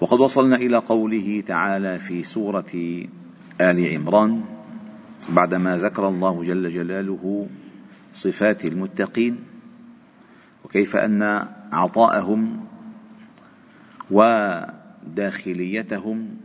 وقد وصلنا إلى قوله تعالى في سورة آل عمران بعدما ذكر الله جل جلاله صفات المتقين وكيف أن عطاءهم وداخليتهم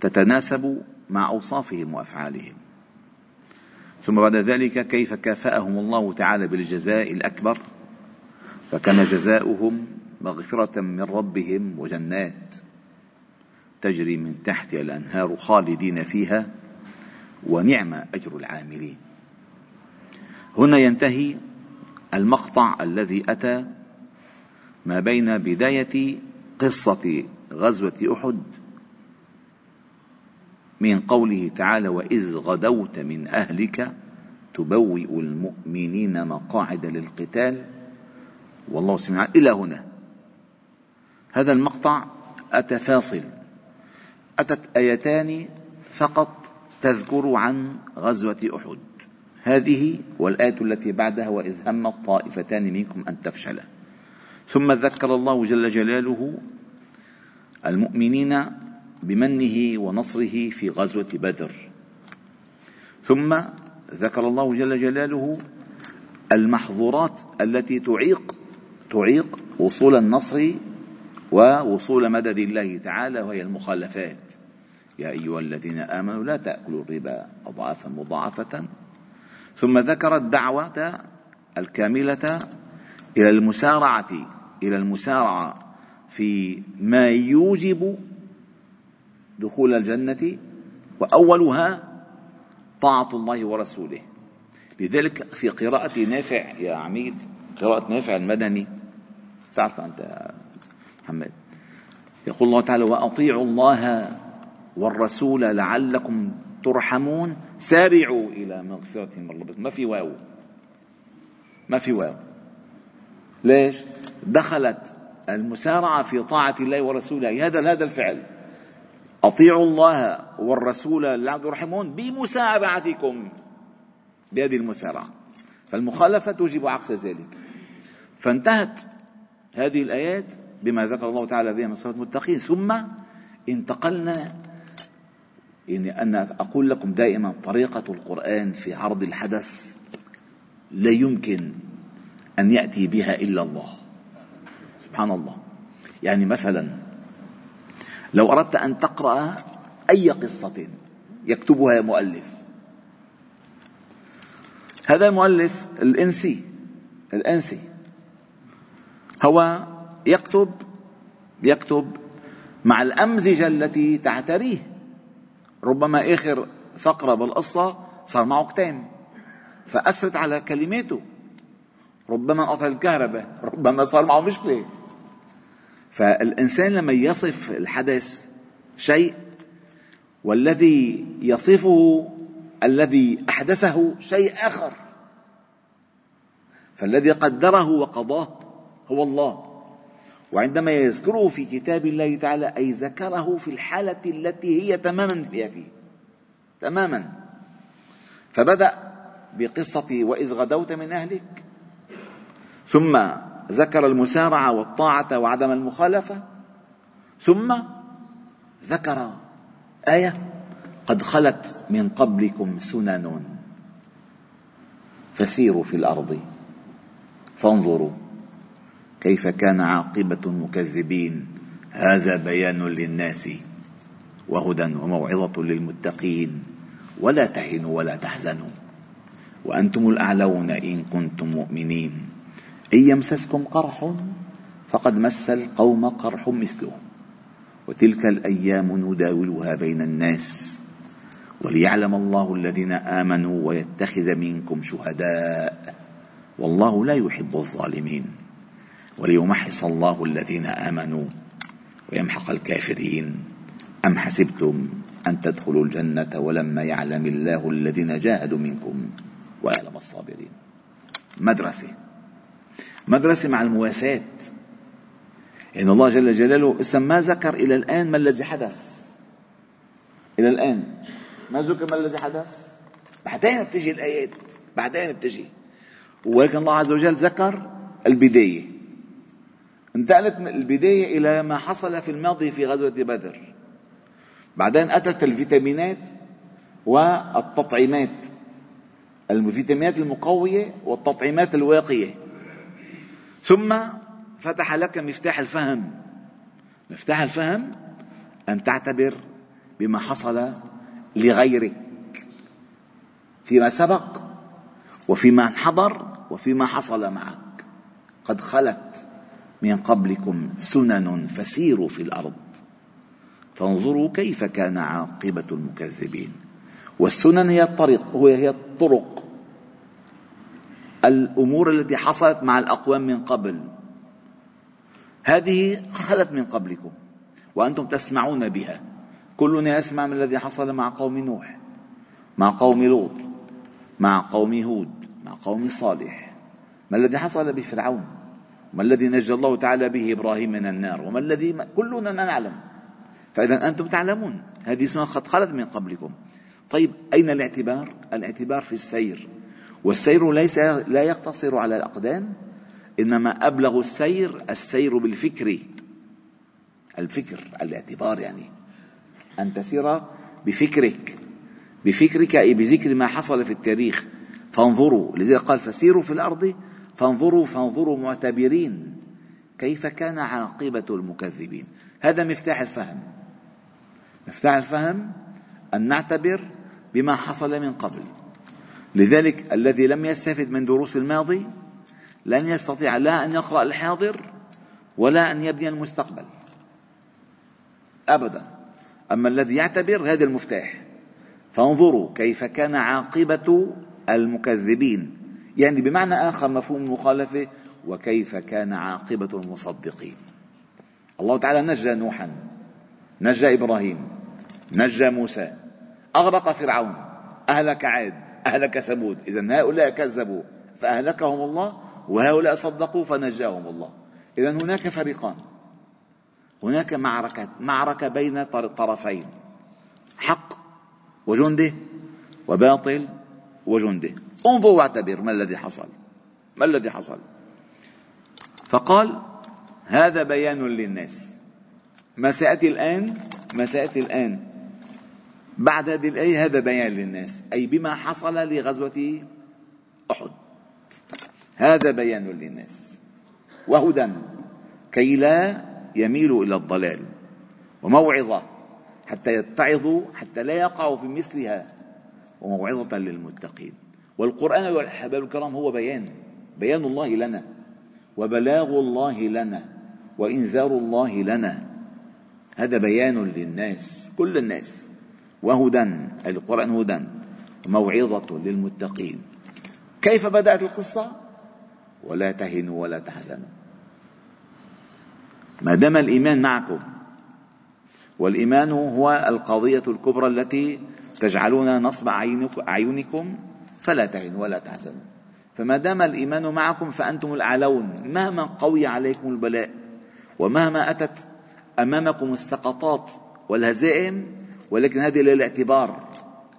تتناسب مع أوصافهم وأفعالهم. ثم بعد ذلك كيف كافأهم الله تعالى بالجزاء الأكبر فكان جزاؤهم مغفرة من ربهم وجنات تجري من تحتها الأنهار خالدين فيها ونعم أجر العاملين. هنا ينتهي المقطع الذي أتى ما بين بداية قصة غزوة أحد من قوله تعالى وإذ غدوت من أهلك تبوئ المؤمنين مقاعد للقتال والله سمع إلى هنا. هذا المقطع أتى فاصل أتت آيتان فقط تذكر عن غزوة أحد. هذه والآية التي بعدها وإذ همت طائفتان منكم أن تفشلا ثم ذكر الله جل جلاله المؤمنين بمنه ونصره في غزوة بدر. ثم ذكر الله جل جلاله المحظورات التي تعيق تعيق وصول النصر ووصول مدد الله تعالى وهي المخالفات. يا أيها الذين آمنوا لا تأكلوا الربا أضعافا مضاعفة. ثم ذكر الدعوة الكاملة إلى المسارعة إلى المسارعة في ما يوجب دخول الجنة وأولها طاعة الله ورسوله. لذلك في قراءة نافع يا عميد قراءة نافع المدني. تعرف أنت محمد. يقول الله تعالى وأطيعوا الله والرسول لعلكم ترحمون. سارعوا إلى مغفرة من ربكم. ما في واو. ما في واو. ليش؟ دخلت المسارعة في طاعة الله ورسوله. هذا هذا الفعل. أطيعوا الله والرسول لعلكم ترحمون بمسارعتكم بهذه المسارعة. فالمخالفة توجب عكس ذلك. فانتهت هذه الآيات. بما ذكر الله تعالى فيها من صفات المتقين. ثم انتقلنا يعني أنا أقول لكم دائما طريقة القرآن في عرض الحدث لا يمكن أن يأتي بها إلا الله. سبحان الله. يعني مثلا لو أردت أن تقرأ أي قصة يكتبها مؤلف. هذا المؤلف الإنسي الإنسي. هو يكتب يكتب مع الأمزجة التي تعتريه. ربما آخر فقرة بالقصة صار معه كتام فأسرت على كلماته. ربما انقطع الكهرباء ربما صار معه مشكلة. فالإنسان لما يصف الحدث شيء والذي يصفه الذي أحدثه شيء آخر فالذي قدره وقضاه هو الله. وعندما يذكره في كتاب الله تعالى أي ذكره في الحالة التي هي تماما فيها فيه. تماما. فبدأ بقصة وإذ غدوت من أهلك. ثم ذكر المسارعة والطاعة وعدم المخالفة. ثم ذكر آية قد خلت من قبلكم سنن. فسيروا في الأرض. فانظروا. كيف كان عاقبة المكذبين؟ هذا بيان للناس وهدى وموعظة للمتقين. ولا تهنوا ولا تحزنوا. وأنتم الأعلون إن كنتم مؤمنين. إن يمسسكم قرح فقد مس القوم قرح مثله. وتلك الأيام نداولها بين الناس. وليعلم الله الذين آمنوا ويتخذ منكم شهداء. والله لا يحب الظالمين. وليمحص الله الذين آمنوا ويمحق الكافرين. أم حسبتم أن تدخلوا الجنة ولما يعلم الله الذين جاهدوا منكم ويعلم الصابرين؟ مدرسة. مدرسة مع المواساة. إن الله جل جلاله ما ذكر إلى الآن ما الذي حدث؟ إلى الآن. ما ذكر ما الذي حدث؟ بعدين بتجي الآيات. بعدين بتجي. ولكن الله عز وجل ذكر البداية. انتقلت من البداية إلى ما حصل في الماضي في غزوة بدر. بعدين أتت الفيتامينات والتطعيمات الفيتامينات المقوية والتطعيمات الواقية. ثم فتح لك مفتاح الفهم. مفتاح الفهم أن تعتبر بما حصل لغيرك. فيما سبق وفيما انحضر وفيما حصل معك. قد خلت من قبلكم سنن فسيروا في الأرض. فانظروا كيف كان عاقبة المكذبين. والسنن هي الطريق هي الطرق. الأمور التي حصلت مع الأقوام من قبل. هذه خلت من قبلكم وأنتم تسمعون بها. كلنا يسمع من الذي حصل مع قوم نوح مع قوم لوط مع قوم هود مع قوم صالح. ما الذي حصل بفرعون؟ ما الذي نجى الله تعالى به إبراهيم من النار وما الذي كلنا نعلم. فإذا أنتم تعلمون هذه سنه قد خلت من قبلكم. طيب أين الاعتبار؟ الاعتبار في السير. والسير ليس لا يقتصر على الأقدام إنما أبلغ السير السير بالفكر. الفكر الاعتبار يعني. أن تسير بفكرك. بفكرك أي بذكر ما حصل في التاريخ. فانظروا لذلك قال فسيروا في الأرض فانظروا فانظروا معتبرين. كيف كان عاقبة المكذبين؟ هذا مفتاح الفهم. مفتاح الفهم أن نعتبر بما حصل من قبل. لذلك الذي لم يستفد من دروس الماضي لن يستطيع لا أن يقرأ الحاضر ولا أن يبني المستقبل. أبدا. أما الذي يعتبر هذا المفتاح فانظروا كيف كان عاقبة المكذبين. يعني بمعنى آخر مفهوم المخالفة وكيف كان عاقبة المصدقين. الله تعالى نجى نوحا نجى إبراهيم نجى موسى أغرق فرعون أهلك عاد أهلك ثمود. إذا هؤلاء كذبوا فأهلكهم الله وهؤلاء صدقوا فنجاهم الله. إذا هناك فريقان هناك معركة معركة بين طرفين حق وجنده وباطل وجنده. انظر واعتبر ما الذي حصل؟ ما الذي حصل؟ فقال هذا بيان للناس. ما سيأتي الآن؟ ما سيأتي الآن. بعد هذه الآية هذا بيان للناس. أي بما حصل لغزوة أحد. هذا بيان للناس. وهدى كي لا يميلوا إلى الضلال. وموعظة حتى يتعظوا حتى لا يقعوا في مثلها. وموعظة للمتقين. والقرآن أيها الأحباب الكرام هو بيان بيان الله لنا وبلاغ الله لنا وإنذار الله لنا. هذا بيان للناس كل الناس. وهدى القرآن هدى وموعظة للمتقين. كيف بدأت القصة؟ ولا تهنوا ولا تحزنوا. ما دام الإيمان معكم والإيمان هو القضية الكبرى التي تجعلون نصب أعينكم فلا تهنوا ولا تحزنوا فما دام الإيمان معكم فأنتم الأعلون. مهما قوي عليكم البلاء ومهما أتت أمامكم السقطات والهزائم ولكن هذه للاعتبار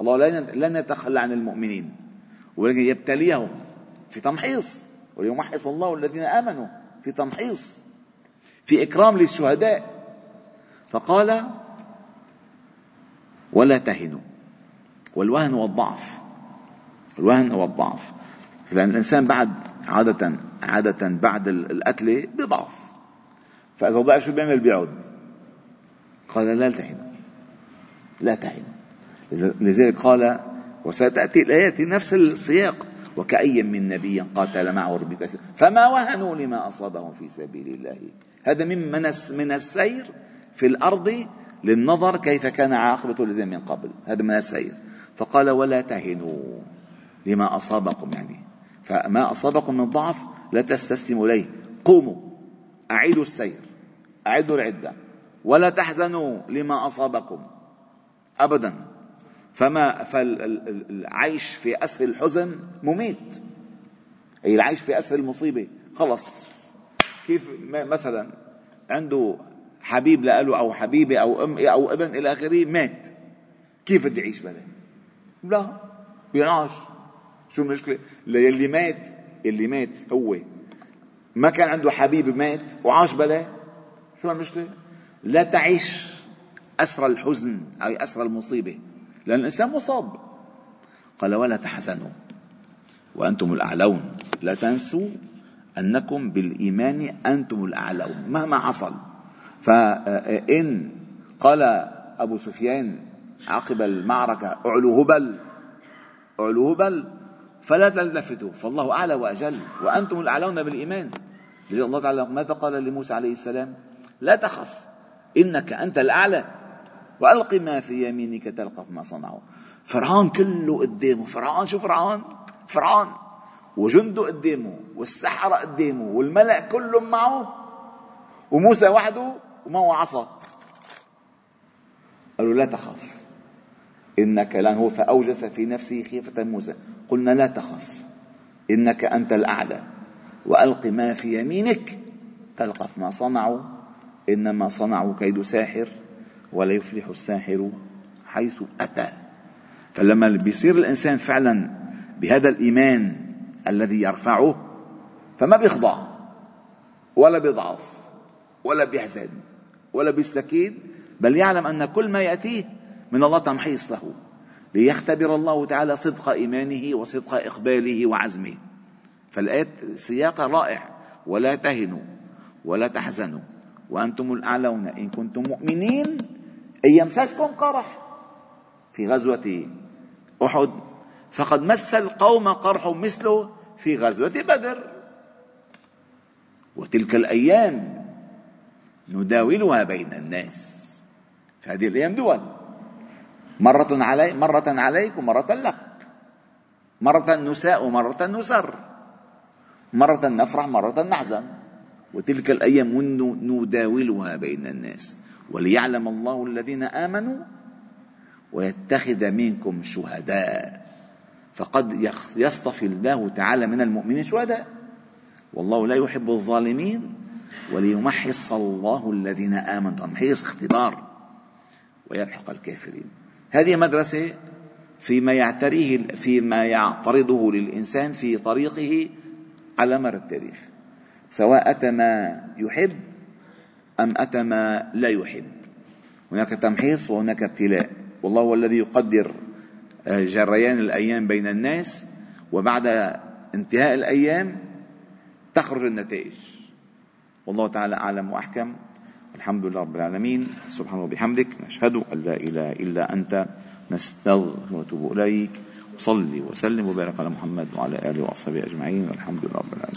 الله لن يتخلى عن المؤمنين. ولكن يبتليهم في تمحيص وليمحص الله الذين آمنوا في تمحيص في إكرام للشهداء. فقال ولا تهنوا. والوهن هو الضعف الوهن هو الضعف. لأن الإنسان بعد عادة عادة بعد القتلة بضعف فإذا ضعف شو بيعمل؟ بيعود. قال لا تهنوا لا تهنوا لذلك قال وستأتي الآيات نفس السياق. وكأي من نبي قاتل معه ربك. فما وهنوا لما أصابهم في سبيل الله. هذا من من السير في الأرض للنظر كيف كان عاقبة الذين من قبل. هذا من السير. فقال ولا تهنوا لما أصابكم يعني. فما أصابكم من ضعف لا تستسلموا إليه. قوموا. أعيدوا السير. أعدوا العدة. ولا تحزنوا لما أصابكم. أبدا. فما فالعيش في أسر الحزن مميت. أي العيش في أسر المصيبة. خلص. كيف مثلا عنده حبيب له أو حبيبة أو أم أو ابن إلى آخره مات. كيف بده يعيش بلا لا. بينعش. شو المشكلة؟ اللي مات اللي مات هو. ما كان عنده حبيب مات وعاش بلا. شو المشكلة؟ لا تعيش أسر الحزن أو أسر المصيبة لأن الإنسان مصاب. قال ولا تحزنوا وأنتم الأعلون. لا تنسوا أنكم بالإيمان أنتم الأعلون مهما حصل. فإن قال أبو سفيان عقب المعركة أعلو هبل أعلو هبل. فلا تلتفتوا. فالله أعلى وأجل وأنتم الأعلون بالإيمان. لذلك الله تعالى ماذا قال لموسى عليه السلام؟ لا تخف إنك أنت الأعلى. وألق ما في يمينك تلقف ما صنعوا فرعون كله قدامه. فرعون شو فرعون. فرعون. وجنده قدامه والسحرة قدامه والملأ كلهم معه. وموسى وحده ومعه عصا. قالوا لا تخف. إنك لأن هو فأوجس في نفسه خيفة موسى. قلنا لا تخف إنك أنت الأعلى. وألق ما في يمينك. تلقف ما صنعوا إنما صنعوا كيد ساحر ولا يفلح الساحر حيث أتى. فلما بيصير الإنسان فعلا بهذا الإيمان الذي يرفعه فما بيخضع ولا بيضعف ولا بيحزن ولا بيستكين بل يعلم أن كل ما يأتيه من الله تمحيص له. ليختبر الله تعالى صدق إيمانه وصدق إقباله وعزمه. فالآية سياقها رائع. ولا تهنوا ولا تحزنوا. وأنتم الأعلون. إن كنتم مؤمنين إن يمسسكم قرح. في غزوة أحد فقد مس القوم قرح مثله في غزوة بدر. وتلك الأيام نداولها بين الناس. فهذه الأيام دول. مرة علي مرة عليك ومرة لك. مرة نساء ومرة نسر. مرة نفرح مرة نحزن. وتلك الأيام نداولها بين الناس. وليعلم الله الذين آمنوا ويتخذ منكم شهداء. فقد يصطفي الله تعالى من المؤمنين شهداء. والله لا يحب الظالمين. وليمحص الله الذين آمنوا. تمحيص اختبار. ويمحق الكافرين. هذه مدرسة فيما يعتريه فيما يعترضه للإنسان في طريقه على مر التاريخ. سواء أتى ما يحب أم أتى ما لا يحب. هناك تمحيص وهناك ابتلاء. والله هو الذي يقدر آه، جريان الأيام بين الناس وبعد انتهاء الأيام تخرج النتائج. والله تعالى أعلم وأحكم. الحمد لله رب العالمين سبحانه وبحمدك نشهد أن لا إله إلا أنت نستغفر ونتوب إليك. وصلي وسلم وبارك على محمد وعلى آله وأصحابه أجمعين والحمد لله رب العالمين.